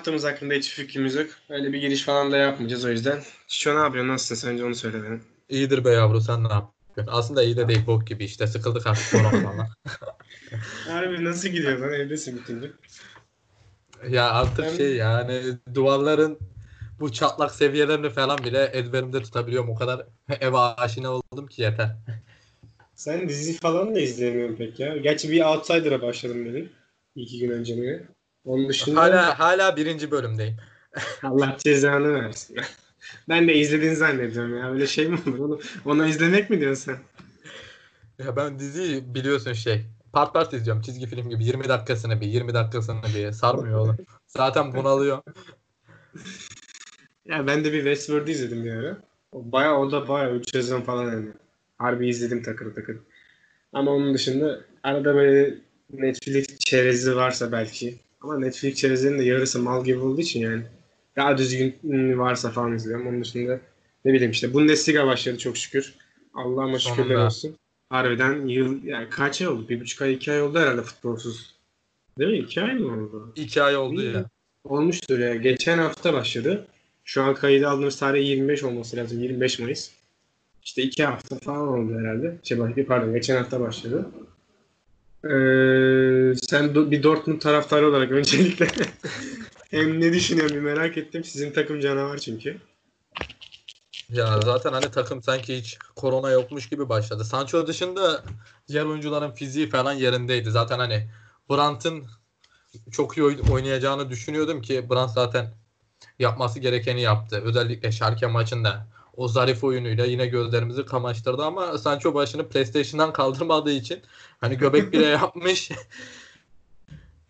yaptığımız hakkında hiç fikrimiz yok. Öyle bir giriş falan da yapmayacağız o yüzden. Şu ne yapıyorsun? Nasılsın sence onu söyle bana. İyidir be yavru sen ne yapıyorsun? Aslında iyi de değil bok gibi işte sıkıldık artık koronadan. Harbi nasıl gidiyor lan? Evdesin bütün gün. ya artık Ben- şey yani duvarların bu çatlak seviyelerini falan bile ezberimde tutabiliyorum. O kadar eve aşina oldum ki yeter. Sen dizi falan da izleyemiyorum pek ya. Gerçi bir Outsider'a başladım benim. iki gün önce mi? Onun dışında Hala hala birinci bölümdeyim. Allah cezanı versin. ben de izlediğini zannediyorum ya. Öyle şey mi olur? Onu, onu izlemek mi diyorsun sen? Ya ben diziyi biliyorsun şey part part izliyorum çizgi film gibi 20 dakikasını bir 20 dakikasını bir sarmıyor oğlum. Zaten bunalıyor. Ya ben de bir Westworld'u izledim bir ara. O Bayağı o da bayağı 3 sezon falan yani. Harbi izledim takır takır. Ama onun dışında arada böyle Netflix çerezi varsa belki. Ama Netflix çerezinin de yarısı mal gibi olduğu için yani. Daha düzgün varsa falan izliyorum. Onun dışında ne bileyim işte Bundesliga başladı çok şükür. Allah'ıma şükürler Sonunda. olsun. Harbiden yıl yani kaç ay oldu? Bir buçuk ay iki ay oldu herhalde futbolsuz. Değil mi? İki ay mı oldu? 2 ay oldu ya. Olmuştur ya. Geçen hafta başladı. Şu an kaydı aldığımız tarih 25 olması lazım. 25 Mayıs. İşte iki hafta falan oldu herhalde. Şey, pardon geçen hafta başladı. Ee, sen do- bir Dortmund taraftarı olarak öncelikle hem ne düşünüyorsun bir merak ettim. Sizin takım canavar çünkü. Ya zaten hani takım sanki hiç korona yokmuş gibi başladı. Sancho dışında diğer oyuncuların fiziği falan yerindeydi. Zaten hani Brandt'ın çok iyi oy- oynayacağını düşünüyordum ki Brandt zaten yapması gerekeni yaptı. Özellikle Schalke maçında o zarif oyunuyla yine gözlerimizi kamaştırdı ama Sancho başını PlayStation'dan kaldırmadığı için hani göbek bile yapmış.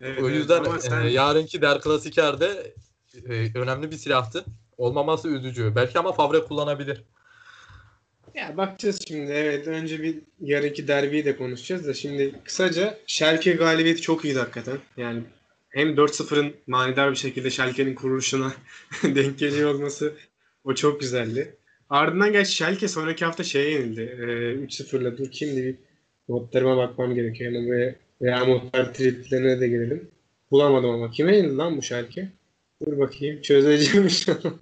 Evet, o yüzden Ama sen- e, yarınki Der Klasikerde e, önemli bir silahtı. Olmaması üzücü. Belki ama Favre kullanabilir. Ya bakacağız şimdi. Evet önce bir yarınki derbiyi de konuşacağız da şimdi kısaca Schalke galibiyeti çok iyiydi hakikaten. Yani hem 4-0'ın manidar bir şekilde Schalke'nin kuruluşuna denk geliyor olması o çok güzeldi. Ardından gerçi Schalke sonraki hafta şeye yenildi. Ee, 3-0'la dur kimdi notlarıma bakmam gerekiyor. Hemen böyle Real Notlar tweetlerine de gelelim. Bulamadım ama. Kime yenildi lan bu Schalke? Dur bakayım. Çözeceğim şu an.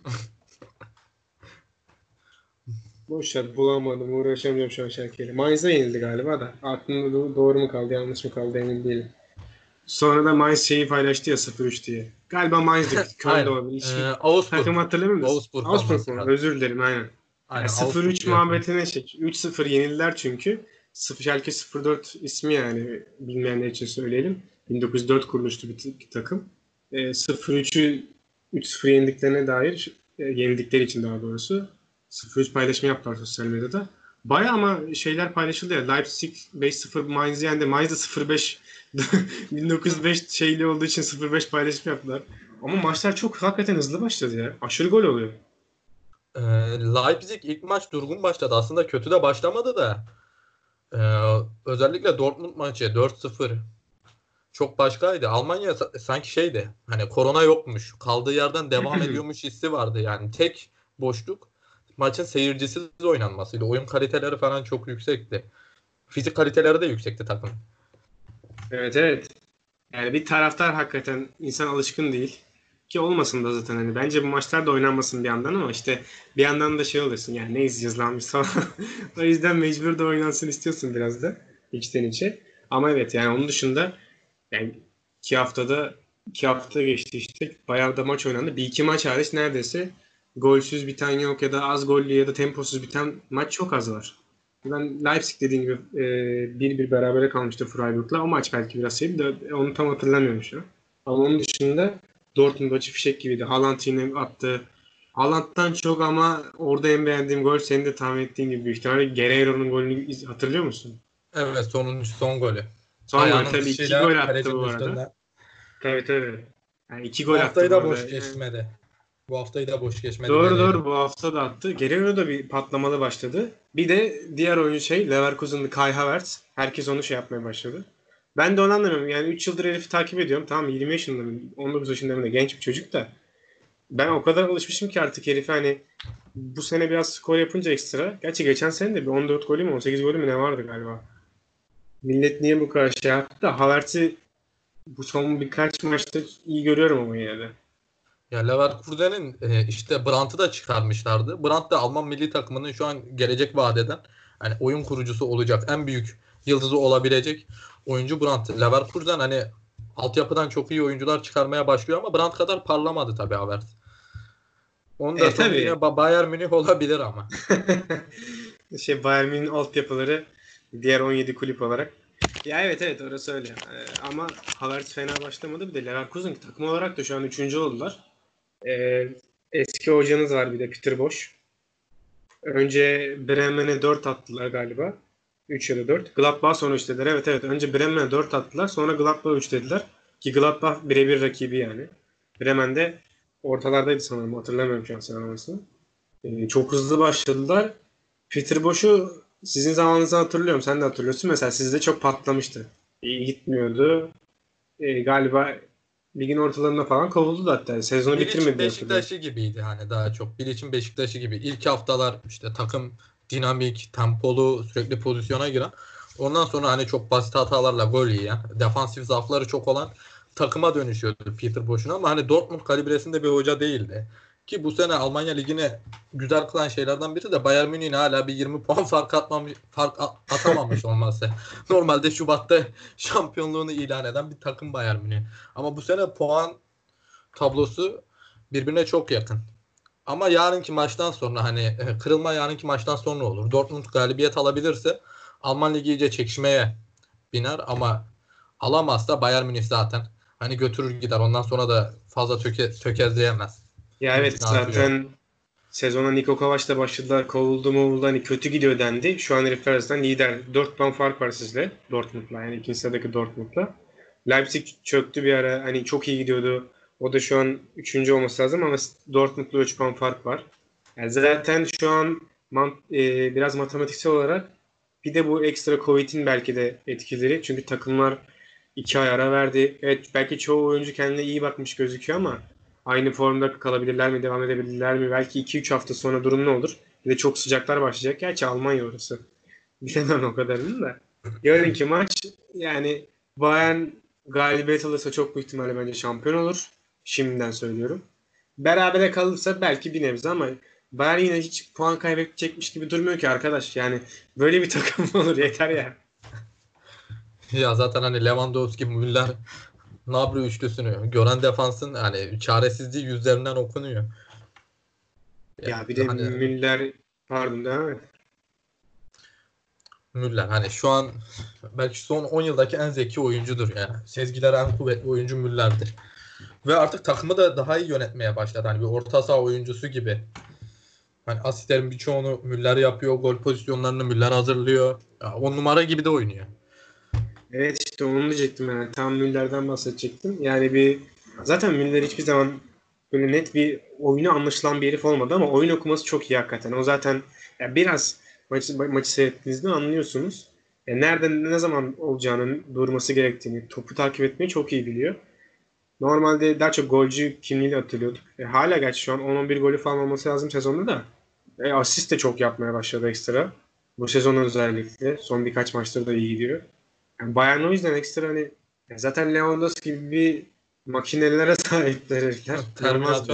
Boş ver bulamadım uğraşamıyorum şu an Schalke'yle. Mainz'a yenildi galiba da. Aklımda do- doğru mu kaldı yanlış mı kaldı emin değilim. Sonra da Mainz şeyi paylaştı ya 0-3 diye. Galiba Mainz'dı. Köln de olabilir. Ee, Augsburg. takım hatırlamıyor musun? Augsburg Augsburg. Özür dilerim aynen. Yani Augsburg 0-3 diyor. muhabbetine şey. 3-0 yenildiler çünkü. 0 Schalke 04 ismi yani bilmeyenler için söyleyelim. 1904 kuruluştu bir, takım. E, 0-3'ü 3-0 yendiklerine dair e, yenildikleri için daha doğrusu 0-3 paylaşımı yaptılar sosyal medyada. Baya ama şeyler paylaşıldı ya. Leipzig 5-0 Mainz'i yendi. Mainz de 0-5 1905 şeyli olduğu için 0-5 paylaşım yaptılar. Ama maçlar çok hakikaten hızlı başladı ya. Aşırı gol oluyor. Ee, Leipzig ilk maç durgun başladı. Aslında kötü de başlamadı da. Ee, özellikle Dortmund maçı 4-0 çok başkaydı. Almanya sa- sanki şeydi. Hani korona yokmuş. Kaldığı yerden devam ediyormuş hissi vardı. Yani tek boşluk maçın seyircisiz oynanmasıydı. Oyun kaliteleri falan çok yüksekti. Fizik kaliteleri de yüksekti takım. Evet evet. Yani bir taraftar hakikaten insan alışkın değil. Ki olmasın da zaten hani bence bu maçlar da oynanmasın bir yandan ama işte bir yandan da şey olursun yani ne izleyeceğiz lan biz falan. o yüzden mecbur da oynansın istiyorsun biraz da içten içe. Ama evet yani onun dışında yani iki haftada iki hafta geçti işte bayağı da maç oynandı. Bir iki maç hariç neredeyse golsüz biten yok ya da az gollü ya da temposuz biten maç çok az var. Ben Leipzig dediğim gibi e, bir bir berabere kalmıştı Freiburg'la. O maç belki biraz şeydi de onu tam hatırlamıyorum şu an. Ama onun dışında Dortmund maçı fişek gibiydi. Haaland yine attı. Haaland'dan çok ama orada en beğendiğim gol senin de tahmin ettiğin gibi büyük ihtimalle Guerreiro'nun golünü hatırlıyor musun? Evet sonuncu son golü. Son gol Ayağının tabii iki gol attı bu arada. Tabii tabii. Yani iki Bu gol attı haftayı bu da boş geçmedi. Bu haftayı da boş geçmedi. Doğru deneyelim. doğru bu hafta da attı. Guerreiro da bir patlamalı başladı. Bir de diğer oyuncu şey Leverkusen'lı Kai Havertz. Herkes onu şey yapmaya başladı. Ben de onu anlamıyorum. Yani 3 yıldır herif'i takip ediyorum. Tamam 20 yaşında mı? 19 yaşında mı? Genç bir çocuk da. Ben o kadar alışmışım ki artık herife hani bu sene biraz skor yapınca ekstra. Gerçi geçen sene de bir 14 golü mü 18 golü mü ne vardı galiba. Millet niye bu kadar şey yaptı da Havertz'i bu son birkaç maçta iyi görüyorum ama yine de. Ya Leverkusen'in e, işte Brandt'ı da çıkarmışlardı. Brandt da Alman milli takımının şu an gelecek vadeden hani oyun kurucusu olacak en büyük yıldızı olabilecek oyuncu Brandt. Leverkusen hani altyapıdan çok iyi oyuncular çıkarmaya başlıyor ama Brandt kadar parlamadı tabii Havertz. Onu da E, tabii. yine Ba- Bayern Münih olabilir ama. şey Bayern Münih'in altyapıları diğer 17 kulüp olarak. Ya evet evet orası öyle. Ee, ama Havertz fena başlamadı. Bir de Leverkusen takım olarak da şu an 3. oldular. Ee, eski hocanız var bir de Peter Bosch. Önce Bremen'e 4 attılar galiba. 3 ya da 4. Gladbach sonra 3 dediler. Evet evet. Önce Bremen'e 4 attılar. Sonra Gladbach 3 dediler. Ki Gladbach birebir rakibi yani. Bremen'de ortalardaydı sanırım. Hatırlamıyorum şu an sıralamasını. Ee, çok hızlı başladılar. Peter Boş'u sizin zamanınızda hatırlıyorum. Sen de hatırlıyorsun. Mesela sizde çok patlamıştı. İyi gitmiyordu. Ee, galiba ligin ortalarında falan kovuldu da hatta. Sezonu bitirmedi. Beşiktaş'ı gibiydi hani daha çok. Bilic'in Beşiktaş'ı gibi. İlk haftalar işte takım dinamik, tempolu, sürekli pozisyona giren. Ondan sonra hani çok basit hatalarla gol yiyen, defansif zaafları çok olan takıma dönüşüyordu Peter Boş'un ama hani Dortmund kalibresinde bir hoca değildi. Ki bu sene Almanya Ligi'ne güzel kılan şeylerden biri de Bayern Münih'in hala bir 20 puan fark atmamış, fark atamamış olması. Normalde Şubat'ta şampiyonluğunu ilan eden bir takım Bayern Münih. Ama bu sene puan tablosu birbirine çok yakın. Ama yarınki maçtan sonra hani e, kırılma yarınki maçtan sonra olur. Dortmund galibiyet alabilirse Alman Ligi iyice çekişmeye biner ama alamazsa Bayern Münih zaten hani götürür gider. Ondan sonra da fazla töke, tökezleyemez. Ya evet zaten sezona Niko Kovac'la başladılar. Kovuldu mu hani kötü gidiyor dendi. Şu an arasında lider. 4 puan fark var sizle. Dortmund'la yani ikinci sıradaki Dortmund'la. Leipzig çöktü bir ara. Hani çok iyi gidiyordu. O da şu an üçüncü olması lazım ama Dortmund'la 3 puan fark var. Yani zaten şu an man- e, biraz matematiksel olarak bir de bu ekstra Covid'in belki de etkileri. Çünkü takımlar iki ay ara verdi. Evet belki çoğu oyuncu kendine iyi bakmış gözüküyor ama aynı formda kalabilirler mi, devam edebilirler mi? Belki 2-3 hafta sonra durum ne olur? Bir de çok sıcaklar başlayacak. Gerçi Almanya orası. Bilemem o kadarını da. Yarınki maç yani Bayern galibiyet alırsa çok büyük ihtimalle bence şampiyon olur. Şimdiden söylüyorum. Berabere kalırsa belki bir nebze ama Bayern yine hiç puan kaybedecekmiş gibi durmuyor ki arkadaş. Yani böyle bir takım olur yeter ya. Ya zaten hani Lewandowski, Müller, Gnabry üçlüsünü gören defansın hani çaresizliği yüzlerinden okunuyor. Ya bir de hani Müller pardon devam et. Müller hani şu an belki son 10 yıldaki en zeki oyuncudur yani. Sezgileri en kuvvetli oyuncu Müller'dir. Ve artık takımı da daha iyi yönetmeye başladı. Hani bir orta saha oyuncusu gibi. Hani asistlerin birçoğunu Müller yapıyor. Gol pozisyonlarını Müller hazırlıyor. Ya, on numara gibi de oynuyor. Evet işte onu diyecektim yani. Tam Müller'den bahsedecektim. Yani bir zaten Müller hiçbir zaman böyle net bir oyunu anlaşılan bir herif olmadı ama oyun okuması çok iyi hakikaten. O zaten ya biraz maçı, maçı seyrettiğinizde anlıyorsunuz. Ya nerede ne zaman olacağını durması gerektiğini, topu takip etmeyi çok iyi biliyor. Normalde daha çok golcü kimliğiyle hatırlıyorduk. E, hala gerçi şu an 10-11 golü falan olması lazım sezonda da. E, asist de çok yapmaya başladı ekstra. Bu sezon özellikle. Son birkaç maçtır da iyi gidiyor. Yani Bayern o yüzden ekstra hani zaten Lewandowski gibi bir makinelere sahipler herifler.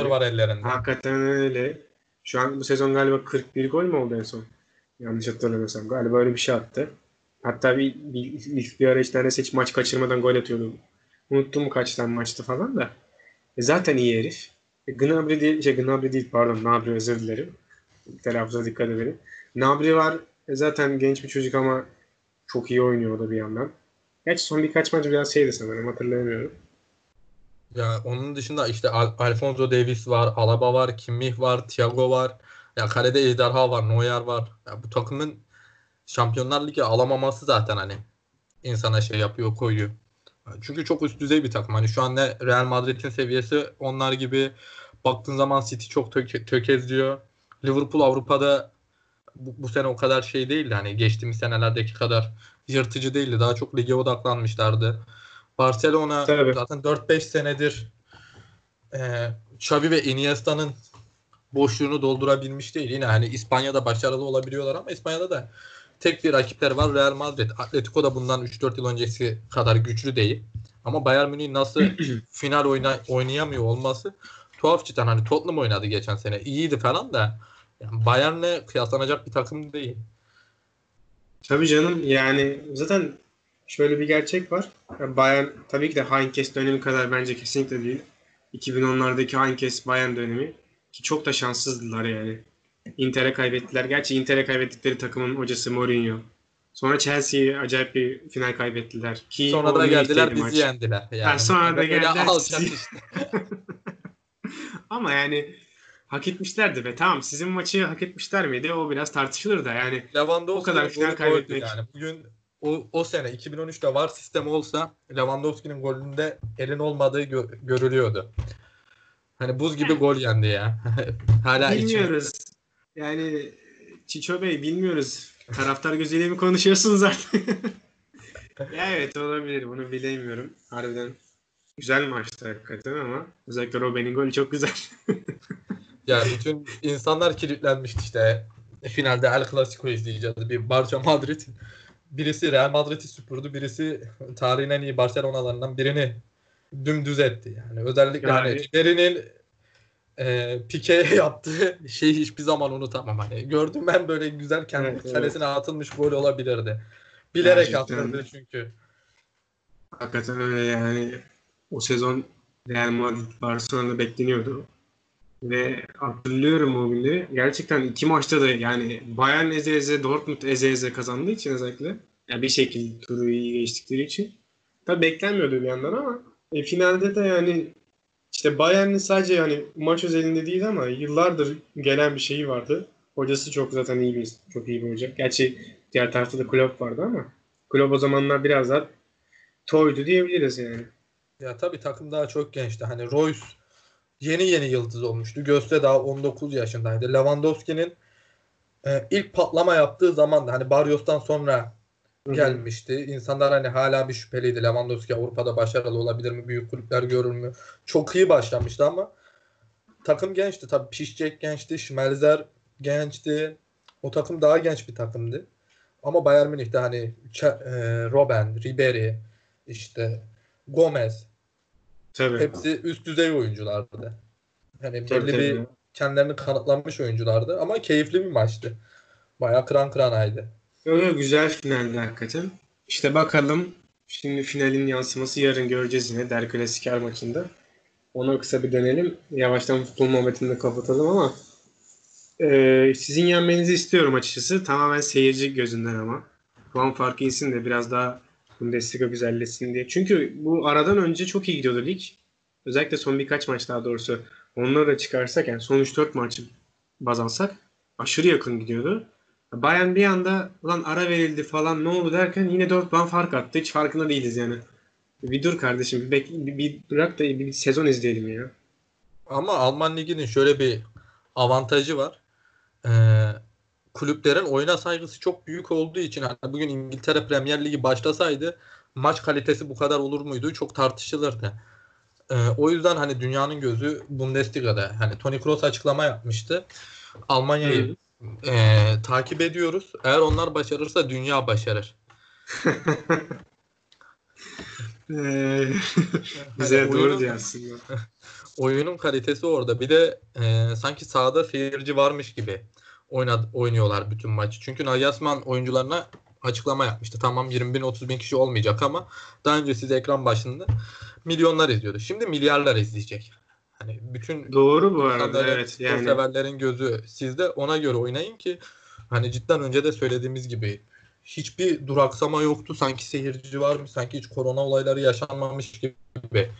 Bir- var ellerinde. Hakikaten öyle. Şu an bu sezon galiba 41 gol mü oldu en son? Yanlış hatırlamıyorsam. Galiba öyle bir şey attı. Hatta bir, bir, ilk bir ara hiç neredeyse hiç maç kaçırmadan gol atıyordu. Unuttum kaç tane maçtı falan da. E zaten iyi herif. E Gnabry değil, şey Gnabry değil pardon Gnabry özür dilerim. Telaffuza dikkat edelim. Gnabry var. E zaten genç bir çocuk ama çok iyi oynuyor da bir yandan. Gerçi son birkaç maç biraz şeydi sanırım hatırlayamıyorum. Ya onun dışında işte Al- Alfonso Davies var, Alaba var, Kimmich var, Thiago var. Ya kalede Ejderha var, Neuer var. Ya bu takımın Şampiyonlar Ligi alamaması zaten hani insana şey yapıyor, koyuyor. Çünkü çok üst düzey bir takım. Hani şu an ne Real Madrid'in seviyesi onlar gibi baktığın zaman City çok töke, tökezliyor. Liverpool Avrupa'da bu, bu sene o kadar şey değildi. Hani geçtiğimiz senelerdeki kadar yırtıcı değildi. Daha çok lige odaklanmışlardı. Barcelona Tabii. zaten 4-5 senedir e, Xavi ve Iniesta'nın boşluğunu doldurabilmiş değil. Yine hani İspanya'da başarılı olabiliyorlar ama İspanya'da da tek bir rakipler var Real Madrid. Atletico da bundan 3-4 yıl öncesi kadar güçlü değil. Ama Bayern Münih nasıl final oyna, oynayamıyor olması tuhaf cidden hani Tottenham oynadı geçen sene. İyiydi falan da yani Bayern'le kıyaslanacak bir takım değil. Tabii canım yani zaten şöyle bir gerçek var. Yani Bayern tabii ki de Heinkes dönemi kadar bence kesinlikle değil. 2010'lardaki Heinkes Bayern dönemi ki çok da şanssızdılar yani. Inter'e kaybettiler. Gerçi Inter'e kaybettikleri takımın hocası Mourinho. Sonra Chelsea'ye acayip bir final kaybettiler. Ki Sonra da geldiler bizi maç. yendiler. Yani. Ha, sonra da geldiler işte. Ama yani hak etmişlerdi ve tamam sizin maçı hak etmişler miydi? O biraz tartışılır da yani. Lewandowski'nin O kadar final kaybetmek. Yani bugün o, o sene 2013'te var sistemi olsa Lewandowski'nin golünde elin olmadığı gö- görülüyordu. Hani buz gibi gol yendi ya. Hala içim- Bilmiyoruz. Yani Çiço Bey bilmiyoruz. Taraftar gözüyle mi konuşuyorsunuz artık? ya evet olabilir. Bunu bilemiyorum. Harbiden güzel maçtı hakikaten ama özellikle Robben'in golü çok güzel. Ya bütün insanlar kilitlenmişti işte. Finalde El Clasico izleyeceğiz. Bir Barça Madrid. Birisi Real Madrid'i süpürdü. Birisi tarihin en iyi Barcelona'larından birini dümdüz etti. Yani özellikle Yani- hani Ribery'nin e, Pique'ye yaptığı şeyi hiçbir zaman unutamam. Hani gördüm ben böyle güzel kendi Evet, evet. kalesine atılmış gol olabilirdi. Bilerek Gerçekten. attırdı çünkü. Hakikaten öyle yani. O sezon Real Madrid Barcelona'da bekleniyordu. Ve hatırlıyorum o günleri. Gerçekten iki maçta da yani Bayern eze eze Dortmund eze eze kazandığı için özellikle. Yani bir şekilde turu iyi geçtikleri için. Tabii beklenmiyordu bir yandan ama e, finalde de yani işte Bayern'in sadece yani maç özelinde değil ama yıllardır gelen bir şeyi vardı. Hocası çok zaten iyi bir çok iyi bir hoca. Gerçi diğer tarafta da Klopp vardı ama Klopp o zamanlar biraz daha toydu diyebiliriz yani. Ya tabii takım daha çok gençti. Hani Royce yeni yeni yıldız olmuştu. Göste daha 19 yaşındaydı. Lewandowski'nin e, ilk patlama yaptığı zaman da hani Barrios'tan sonra gelmişti. İnsanlar hani hala bir şüpheliydi. Lewandowski Avrupa'da başarılı olabilir mi? Büyük kulüpler görür mü? Çok iyi başlamıştı ama takım gençti. Tabii Piszczek gençti. Schmelzer gençti. O takım daha genç bir takımdı. Ama Bayern Münih'te hani e, Robben, Ribery, işte Gomez Tabii. hepsi üst düzey oyunculardı. Hani Tabii, belli bir tabii. kendilerini kanıtlanmış oyunculardı ama keyifli bir maçtı. Bayağı kıran kıranaydı. Öyle güzel finaldi hakikaten. İşte bakalım şimdi finalin yansıması yarın göreceğiz yine Der Klassiker maçında. Ona kısa bir dönelim. Yavaştan futbol muhabbetini de kapatalım ama e, sizin yenmenizi istiyorum açıkçası. Tamamen seyirci gözünden ama. Puan farkı insin de biraz daha Bundesliga güzelleşsin diye. Çünkü bu aradan önce çok iyi gidiyordu lig. Özellikle son birkaç maç daha doğrusu. Onları da çıkarsak yani son 3-4 maçı baz alsak aşırı yakın gidiyordu. Bayern bir anda ulan ara verildi falan ne oldu derken yine 4 puan fark attı. Hiç farkında değiliz yani. Bir dur kardeşim bir, bek- bir, bir bırak da bir, sezon izleyelim ya. Ama Alman Ligi'nin şöyle bir avantajı var. Ee, kulüplerin oyuna saygısı çok büyük olduğu için hani bugün İngiltere Premier Ligi başlasaydı maç kalitesi bu kadar olur muydu çok tartışılırdı. Ee, o yüzden hani dünyanın gözü Bundesliga'da. Hani Toni Kroos açıklama yapmıştı. Almanya'yı e, takip ediyoruz. Eğer onlar başarırsa dünya başarır. Ee, Bize Hani doğru oyunun- diyor aslında. oyunun kalitesi orada. Bir de e, sanki sahada seyirci varmış gibi oynad, oynuyorlar bütün maçı. Çünkü Nagelsmann oyuncularına açıklama yapmıştı. Tamam 20 bin 30 bin kişi olmayacak ama daha önce siz ekran başında milyonlar izliyordu. Şimdi milyarlar izleyecek. Hani bütün Doğru bu arada evet yani. severlerin gözü sizde ona göre oynayın ki hani cidden önce de söylediğimiz gibi hiçbir duraksama yoktu. Sanki seyirci var mı? Sanki hiç korona olayları yaşanmamış gibi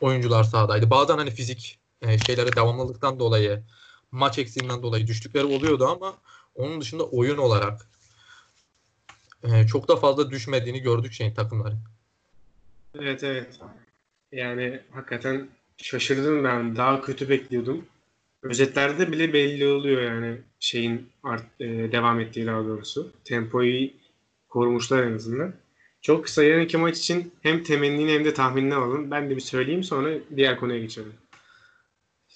oyuncular sahadaydı. Bazen hani fizik e, şeylere devamlılıktan dolayı maç eksiğinden dolayı düştükleri oluyordu ama onun dışında oyun olarak e, çok da fazla düşmediğini gördük şeyin takımların. Evet evet. Yani hakikaten şaşırdım ben. Daha kötü bekliyordum. Özetlerde bile belli oluyor yani şeyin art, e, devam ettiği daha doğrusu. Tempoyu korumuşlar en azından. Çok kısa yarınki maç için hem temennini hem de tahminini alalım. Ben de bir söyleyeyim sonra diğer konuya geçelim.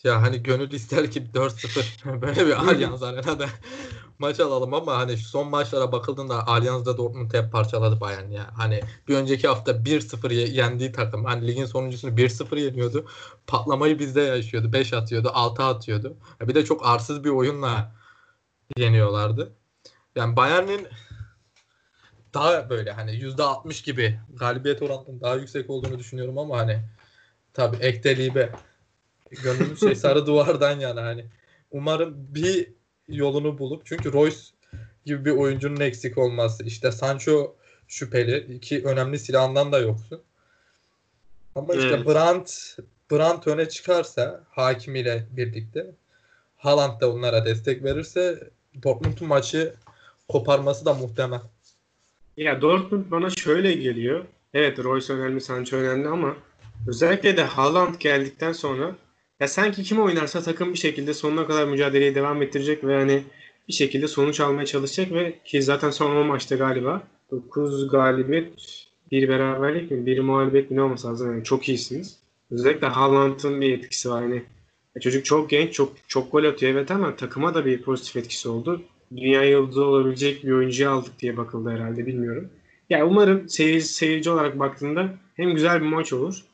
Ya hani gönül ister ki 4-0 böyle bir Allianz Arena'da maç alalım ama hani şu son maçlara bakıldığında Allianz'da Dortmund hep parçaladı Bayern ya. Hani bir önceki hafta 1-0 ye- yendiği takım. Hani ligin sonuncusunu 1-0 yeniyordu. Patlamayı bizde yaşıyordu. 5 atıyordu, 6 atıyordu. Bir de çok arsız bir oyunla yeniyorlardı. Yani Bayern'in daha böyle hani %60 gibi galibiyet oranının daha yüksek olduğunu düşünüyorum ama hani tabii ekteliği be. Gönlümüz şey sarı duvardan yana hani. Umarım bir yolunu bulup çünkü Royce gibi bir oyuncunun eksik olması işte Sancho şüpheli iki önemli silahından da yoksun. Ama işte Evet. Brandt Brandt öne çıkarsa Hakimi ile birlikte Haaland da onlara destek verirse Dortmund'un maçı koparması da muhtemel. Ya Dortmund bana şöyle geliyor. Evet Royce önemli, Sancho önemli ama özellikle de Haaland geldikten sonra ya sanki kim oynarsa takım bir şekilde sonuna kadar mücadeleyi devam ettirecek ve hani bir şekilde sonuç almaya çalışacak ve ki zaten son 10 maçta galiba 9 galibiyet, bir beraberlik mi, bir mağlubiyet mi ne olması lazım. Yani çok iyisiniz. Özellikle Haaland'ın bir etkisi var. Hani ya çocuk çok genç, çok çok gol atıyor evet ama takıma da bir pozitif etkisi oldu. Dünya yıldızı olabilecek bir oyuncuyu aldık diye bakıldı herhalde bilmiyorum. Ya umarım seyirci, seyirci olarak baktığında hem güzel bir maç olur.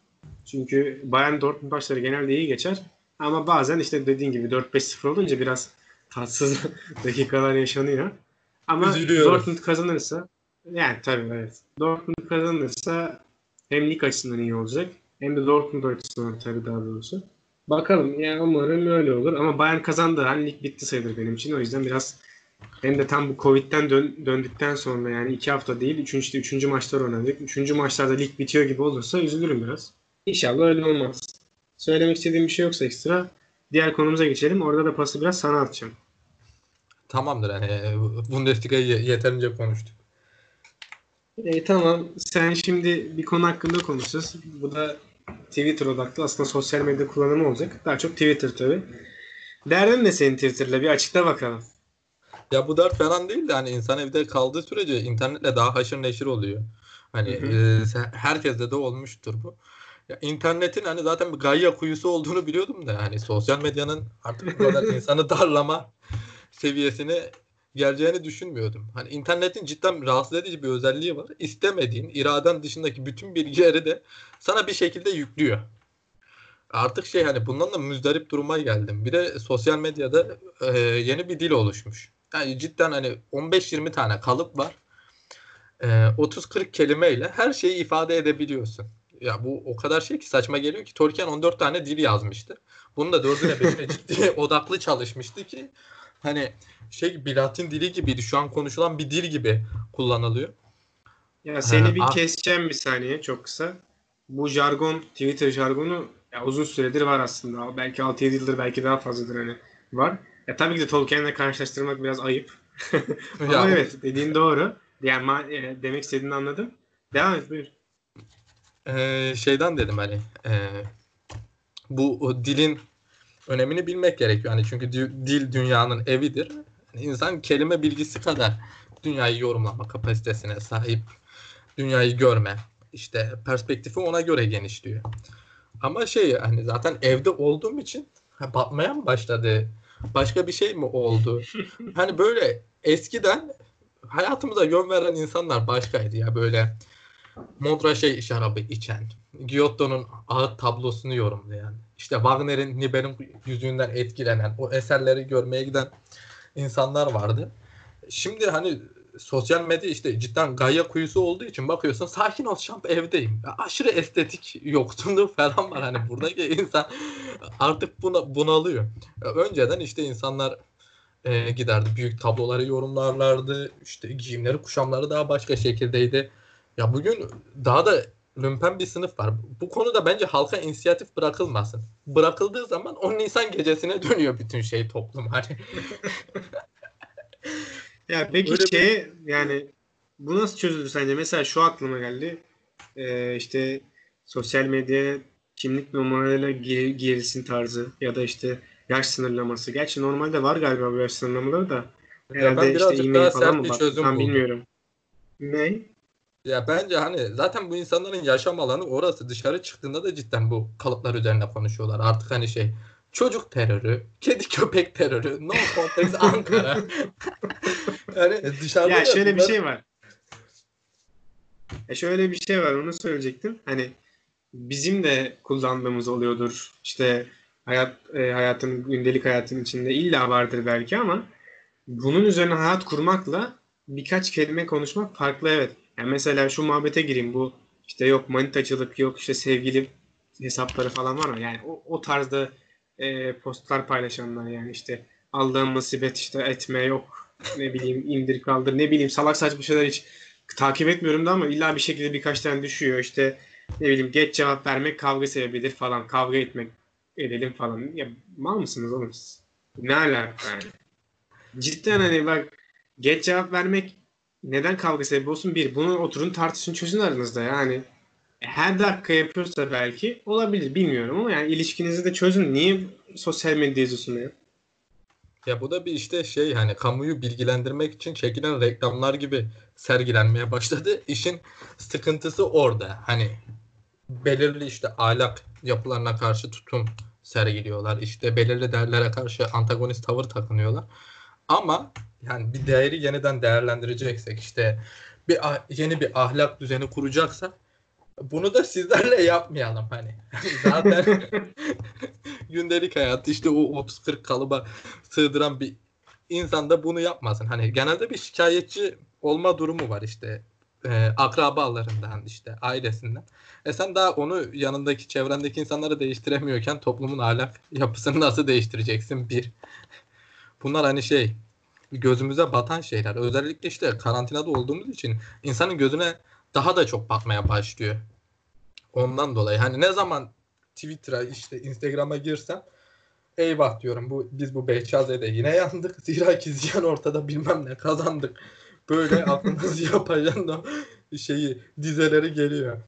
Çünkü Bayern Dortmund maçları genelde iyi geçer. Ama bazen işte dediğin gibi 4-5-0 olunca biraz tatsız dakikalar yaşanıyor. Ama. Dortmund kazanırsa yani tabii evet. Dortmund kazanırsa hem lig açısından iyi olacak hem de Dortmund açısından tabii daha doğrusu. Bakalım yani umarım öyle olur. Ama Bayern kazandı. Hani lig bitti sayılır benim için. O yüzden biraz hem de tam bu Covid'den dön- döndükten sonra yani iki hafta değil. Üçüncü, üçüncü maçlar oynadık. Üçüncü maçlarda lig bitiyor gibi olursa üzülürüm biraz. İnşallah öyle olmaz. Söylemek istediğim bir şey yoksa ekstra diğer konumuza geçelim. Orada da pası biraz sana atacağım. Tamamdır hani Bundesliga'yı ye- yeterince konuştuk. E, tamam. Sen şimdi bir konu hakkında konuşacağız. Bu da Twitter odaklı. Aslında sosyal medya kullanımı olacak. Daha çok Twitter tabii. Derdin ne senin Twitter'la? Bir açıkla bakalım. Ya bu dert falan değil de hani insan evde kaldığı sürece internetle daha haşır neşir oluyor. Hani Hı e, herkeste de olmuştur bu. Ya internetin hani zaten bir gayya kuyusu olduğunu biliyordum da hani sosyal medyanın artık bu kadar insanı darlama seviyesine geleceğini düşünmüyordum. Hani internetin cidden rahatsız edici bir özelliği var. İstemediğin, iraden dışındaki bütün bilgileri de sana bir şekilde yüklüyor. Artık şey hani bundan da müzdarip duruma geldim. Bir de sosyal medyada e, yeni bir dil oluşmuş. Yani cidden hani 15-20 tane kalıp var. E, 30-40 kelimeyle her şeyi ifade edebiliyorsun. Ya bu o kadar şey ki saçma geliyor ki Tolkien 14 tane dil yazmıştı. Bunun da dördüne beşine ciddi odaklı çalışmıştı ki hani şey bir Latin dili gibiydi. Şu an konuşulan bir dil gibi kullanılıyor. Ya seni Ha, bir a- keseceğim bir saniye çok kısa. Bu jargon, Twitter jargonu ya uzun süredir var aslında. Belki 6-7 yıldır belki daha fazladır hani var. Ya tabii ki de Tolkien'le karşılaştırmak biraz ayıp. Ama Ya, evet dediğin doğru. Yani e, demek istediğini anladım. Devam et buyur. Ee, şeyden dedim hani e, bu dilin önemini bilmek gerekiyor. Hani çünkü dil dünyanın evidir. Yani insan kelime bilgisi kadar dünyayı yorumlama kapasitesine sahip. Dünyayı görme, işte perspektifi ona göre genişliyor. Ama şey hani zaten evde olduğum için ha, batmaya mı başladı? Başka bir şey mi oldu? Hani böyle eskiden hayatımıza yön veren insanlar başkaydı ya böyle Montrachet şarabı içen, Giotto'nun ağıt tablosunu yorumlayan, işte Wagner'in Nibel'in yüzüğünden etkilenen, o eserleri görmeye giden insanlar vardı. Şimdi hani sosyal medya işte cidden gaya kuyusu olduğu için bakıyorsun sakin ol şamp evdeyim. Ya aşırı estetik yoksunluğu falan var hani buradaki insan artık buna bunalıyor. Ya önceden işte insanlar e, giderdi büyük tabloları yorumlarlardı. İşte giyimleri, kuşamları daha başka şekildeydi. Ya bugün daha da lümpen bir sınıf var. Bu konuda bence halka inisiyatif bırakılmasın. Bırakıldığı zaman 10 Nisan gecesine dönüyor bütün şey toplum. Hani Ya peki Öyle bir- şey yani bu nasıl çözülür sence? Mesela şu aklıma geldi. Ee, işte sosyal medya kimlik numaralarıyla gir, girilsin tarzı ya da işte yaş sınırlaması. Gerçi normalde var galiba bu yaş sınırlamaları da. Ya Herhalde ben işte birazcık e-mail daha sert bir çözüm Tam buldum. bilmiyorum. Ne? Ya bence hani zaten bu insanların yaşam alanı orası. Dışarı çıktığında da cidden bu kalıplar üzerine konuşuyorlar. Artık hani şey çocuk terörü, kedi köpek terörü, no context Ankara. yani dışarıda Ya şöyle bir şey var. Ya şöyle bir şey var onu söyleyecektim. Hani bizim de kullandığımız oluyordur. İşte hayat e, hayatın gündelik hayatın içinde illa vardır belki ama bunun üzerine hayat kurmakla birkaç kelime konuşmak farklı evet. Yani mesela şu muhabbete gireyim bu işte yok manitacılık yok işte sevgili hesapları falan var mı? Yani o, o tarzda e, postlar paylaşanlar yani işte aldığım musibet işte etme yok ne bileyim indir kaldır ne bileyim salak saçma şeyler hiç takip etmiyorum da ama illa bir şekilde birkaç tane düşüyor işte ne bileyim geç cevap vermek kavga sebebidir falan kavga etmek edelim falan ya mal mısınız oğlum siz? Ne alaka yani? Cidden hani bak geç cevap vermek neden kavga sebebi olsun bir bunu oturun tartışın çözün aranızda yani her dakika yapıyorsa belki olabilir bilmiyorum ama yani ilişkinizi de çözün niye sosyal medya izliyorsun ya? Ya bu da bir işte şey hani kamuyu bilgilendirmek için çekilen reklamlar gibi sergilenmeye başladı. İşin sıkıntısı orada. Hani belirli işte ahlak yapılarına karşı tutum sergiliyorlar. İşte belirli değerlere karşı antagonist tavır takınıyorlar. Ama yani bir değeri yeniden değerlendireceksek işte bir ah- yeni bir ahlak düzeni kuracaksa bunu da sizlerle yapmayalım hani. Zaten gündelik hayat işte o 30-40 kalıba sığdıran bir insan da bunu yapmasın. Hani genelde bir şikayetçi olma durumu var işte e, akrabalarından işte ailesinden. E sen daha onu yanındaki çevrendeki insanları değiştiremiyorken toplumun ahlak yapısını nasıl değiştireceksin bir. Bunlar hani şey gözümüze batan şeyler. Özellikle işte karantinada olduğumuz için insanın gözüne daha da çok batmaya başlıyor. Ondan dolayı hani ne zaman Twitter'a işte Instagram'a girsem eyvah diyorum bu biz bu Behçaze'de yine yandık. Zira ki ziyan ortada bilmem ne kazandık. Böyle aklınızı yapacağın da şeyi dizeleri geliyor.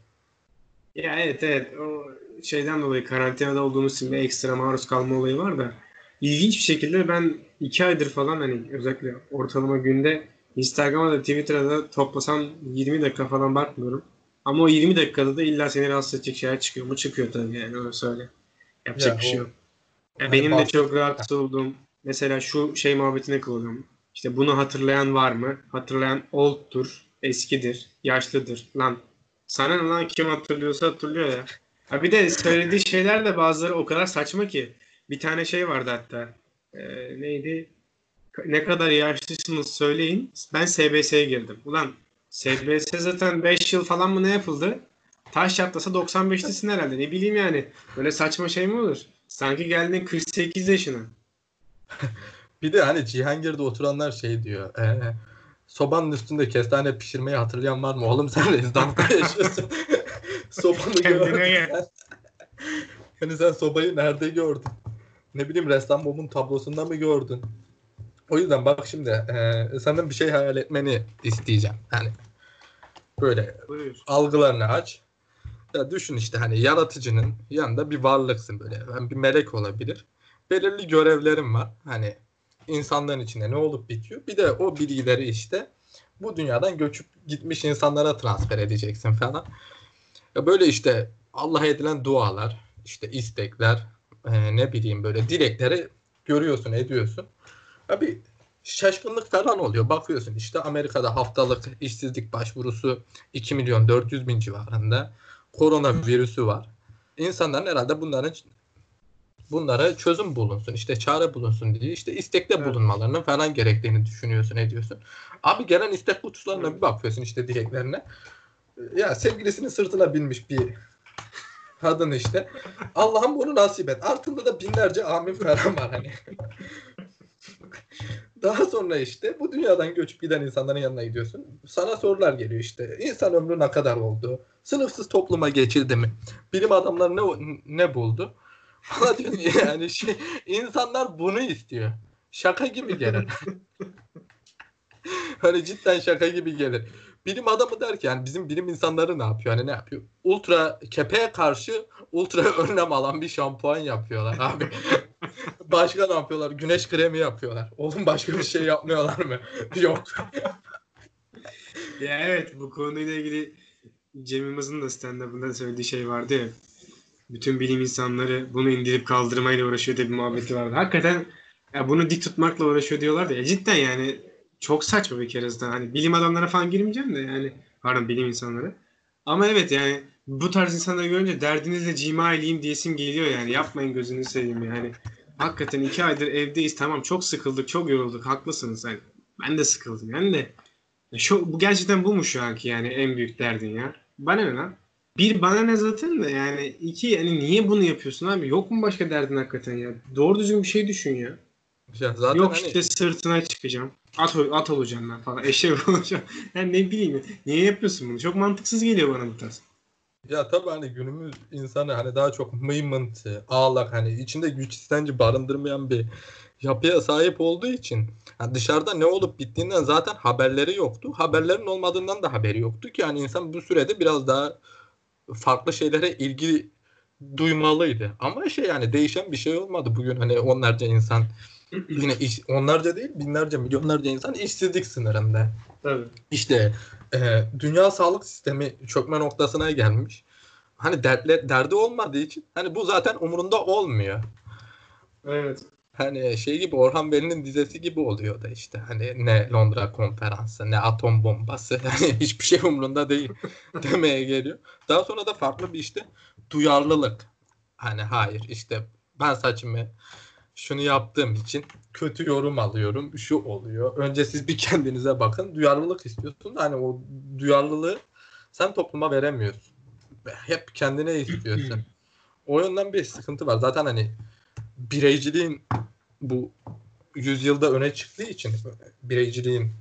Ya evet evet o şeyden dolayı karantinada olduğumuz için bir ekstra maruz kalma olayı var da ilginç bir şekilde ben iki aydır falan hani özellikle ortalama günde Instagram'a da Twitter'a da toplasam 20 dakika falan bakmıyorum. Ama o 20 dakikada da illa seni rahatsız edecek şeyler çıkıyor mu? Çıkıyor tabii yani öyle söyle. Yapacak Ya bir şey yok. Ya Hani benim de bahset- çok rahatsız olduğum mesela şu şey muhabbetine kalıyorum. İşte bunu hatırlayan var mı? Hatırlayan old'tur, eskidir, yaşlıdır. Lan sana ne lan kim hatırlıyorsa hatırlıyor ya. Ha bir de söylediği şeyler de bazıları o kadar saçma ki. Bir tane şey vardı hatta. Ee, neydi? Ne kadar yaşlısınız söyleyin. Ben SBS'ye girdim. Ulan SBS zaten 5 yıl falan mı ne yapıldı? Taş çatlasa 95'lisin herhalde. Ne bileyim yani. Böyle saçma şey mi olur? Sanki geldin 48 yaşına. Bir de hani Cihangir'de oturanlar şey diyor. E, sobanın üstünde kestane pişirmeyi hatırlayan var mı? Oğlum sen rezidantta yaşıyorsun. Sobanı gördün. Hani sen sobayı nerede gördün? Ne bileyim ressam Bob'un tablosunda mı gördün? O yüzden bak şimdi e, senden bir şey hayal etmeni isteyeceğim. Hani böyle Buyur. algılarını aç. Ya düşün işte hani yaratıcının yanında bir varlıksın böyle. Yani bir melek olabilir. Belirli görevlerin var. Hani insanların içinde ne olup bitiyor. Bir de o bilgileri işte bu dünyadan göçüp gitmiş insanlara transfer edeceksin falan. Ya böyle işte Allah'a edilen dualar, işte istekler, e, ne bileyim böyle dilekleri görüyorsun, ediyorsun. Ya bir şaşkınlık falan oluyor. Bakıyorsun işte Amerika'da haftalık işsizlik başvurusu 2 milyon 400 bin civarında. Korona virüsü var. İnsanların herhalde bunların bunlara çözüm bulunsun, işte çare bulunsun diye işte istekte Evet. bulunmalarının falan gerektiğini düşünüyorsun, ediyorsun. Abi gelen istek kutularına bir bakıyorsun işte dileklerine. Ya sevgilisinin sırtına binmiş bir kadın işte. Allah'ım bunu nasip et. Altında da binlerce amin falan var hani. Daha sonra işte bu dünyadan göçüp giden insanların yanına gidiyorsun. Sana sorular geliyor işte. İnsan ömrü ne kadar oldu? Sınıfsız topluma geçildi mi? Bilim adamları ne ne buldu? Bana diyorsun yani şey, insanlar bunu istiyor. Şaka gibi gelir. hani cidden şaka gibi gelir. Bilim adamı der ki yani bizim bilim insanları ne yapıyor? Hani ne yapıyor? Ultra kepeğe karşı ultra önlem alan bir şampuan yapıyorlar abi. Başka ne yapıyorlar? Güneş kremi yapıyorlar. Oğlum başka bir şey yapmıyorlar mı? Yok. Ya evet bu konuyla ilgili Cem Yılmaz'ın da stand-up'ında söylediği şey vardı ya. bütün bilim insanları bunu indirip kaldırmayla uğraşıyor diye bir muhabbeti vardı. Hakikaten ya bunu dik tutmakla uğraşıyor diyorlar da ya cidden yani çok saçma bir kere zaten. Hani bilim adamlara falan girmeyeceğim de yani pardon bilim insanları. Ama evet yani bu tarz insanları görünce derdinizle cima edeyim diyesim geliyor yani. Yapmayın gözünü seveyim yani. Hakikaten iki aydır evdeyiz tamam çok sıkıldık çok yorulduk haklısınız. Yani ben de sıkıldım yani de. Şu, bu gerçekten bu mu şu anki yani en büyük derdin ya? Bana ne lan? Bir bana ne zaten de yani iki yani niye bunu yapıyorsun abi? Yok mu başka derdin hakikaten ya? Doğru düzgün bir şey düşün ya. Ya zaten Yok hani işte sırtına çıkacağım. At, at olacağım ben falan. Eşek olacağım. Yani ne bileyim. Niye yapıyorsun bunu? Çok mantıksız geliyor bana bu tarz. Ya tabii hani günümüz insanı hani daha çok mıymıntı, ağlak hani içinde güç istenci barındırmayan bir yapıya sahip olduğu için yani dışarıda ne olup bittiğinden zaten haberleri yoktu. Haberlerin olmadığından da haberi yoktu ki yani insan bu sürede biraz daha farklı şeylere ilgi duymalıydı. Ama şey yani değişen bir şey olmadı. Bugün hani onlarca insan yine iş, onlarca değil binlerce milyonlarca insan işsizlik sınırında. Tabii. İşte e, dünya sağlık sistemi çökme noktasına gelmiş. Hani dertle, derdi olmadığı için hani bu zaten umurunda olmuyor. Evet. Hani şey gibi Orhan Veli'nin dizesi gibi oluyor da işte hani ne Londra konferansı ne atom bombası hani hiçbir şey umurunda değil demeye geliyor. Daha sonra da farklı bir işte duyarlılık. Hani hayır işte ben saçımı şunu yaptığım için kötü yorum alıyorum. Şu oluyor. Önce siz bir kendinize bakın. Duyarlılık istiyorsun da hani o duyarlılığı sen topluma veremiyorsun. Hep kendine istiyorsun. O yönden bir sıkıntı var. Zaten hani bireyciliğin bu yüzyılda öne çıktığı için bireyciliğin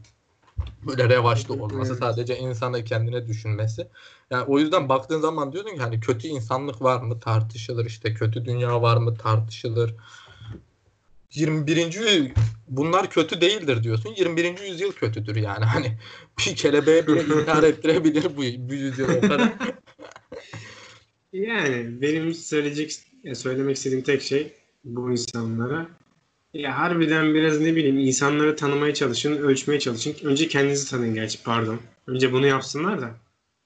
böyle revaçta olması sadece insanı kendine düşünmesi. Yani o yüzden baktığın zaman diyorsun ki hani kötü insanlık var mı tartışılır işte kötü dünya var mı tartışılır. 21. yüzyıl bunlar kötü değildir diyorsun. 21. yüzyıl kötüdür yani. Hani bir kelebeğe bile intihar ettirebilir bu, bu yüzyıl o kadar. Yani benim söyleyecek söylemek istediğim tek şey bu insanlara ya harbiden biraz ne bileyim insanları tanımaya çalışın, ölçmeye çalışın. Önce kendinizi tanıyın gerçi pardon. Önce bunu yapsınlar da.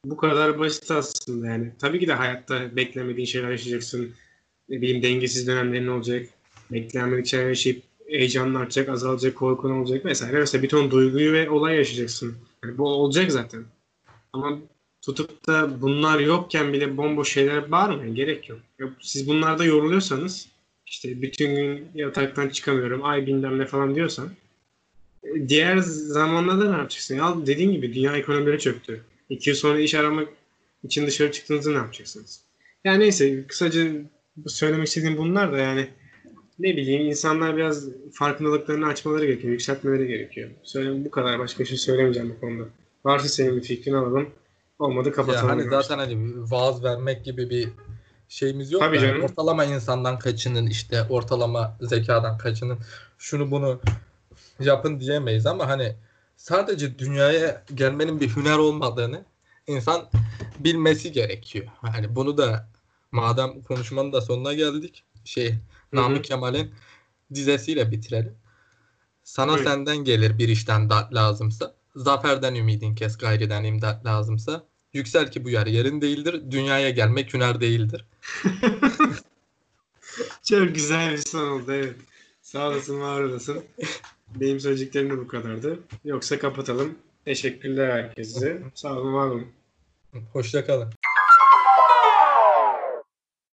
Bu kadar basit aslında yani. Tabii ki de hayatta beklemediğin şeyler yaşayacaksın. Ne bileyim dengesiz dönemlerin olacak. Beklenmedik şeyler yaşayıp heyecanın artacak, azalacak, korkun olacak vesaire. Mesela bir ton duyguyu ve olay yaşayacaksın. Yani bu olacak zaten. Ama tutup da bunlar yokken bile bomboş şeylere bağırmaya gerek yok. Siz bunlarda yoruluyorsanız işte bütün gün yataktan çıkamıyorum ay bilmem ne falan diyorsan e, diğer zamanlarda ne yapacaksın? Ya dediğin gibi dünya ekonomileri çöktü. İki yıl sonra iş aramak için dışarı çıktığınızda ne yapacaksınız? Yani neyse kısaca söylemek istediğim bunlar da yani ne bileyim insanlar biraz farkındalıklarını açmaları gerekiyor, yükseltmeleri gerekiyor. Söyle bu kadar başka bir şey söylemeyeceğim bu konuda. Varsa senin bir fikrin alalım. Olmadı Ya kapatalım. hani yavaş. zaten hani bir vaaz vermek gibi bir şeyimiz yok. Tabii da canım. Ortalama insandan kaçının işte ortalama zekadan kaçının şunu bunu yapın diyemeyiz ama hani sadece dünyaya gelmenin bir hüner olmadığını insan bilmesi gerekiyor. Hani bunu da madem konuşmanın da sonuna geldik. Şey. Namık Kemal'in dizesiyle bitirelim. Sana Buyurun. senden gelir bir işten da lazımsa, zaferden ümidin kes gayriden imdat lazımsa, yüksel ki bu yer yerin değildir, dünyaya gelmek hüner değildir. Çok güzel bir son oldu evet. Sağ olasın, var olasın. Benim söyleyeceklerim de bu kadardı. Yoksa kapatalım. Teşekkürler herkese. Sağ olun, var olun. Hoşça kalın.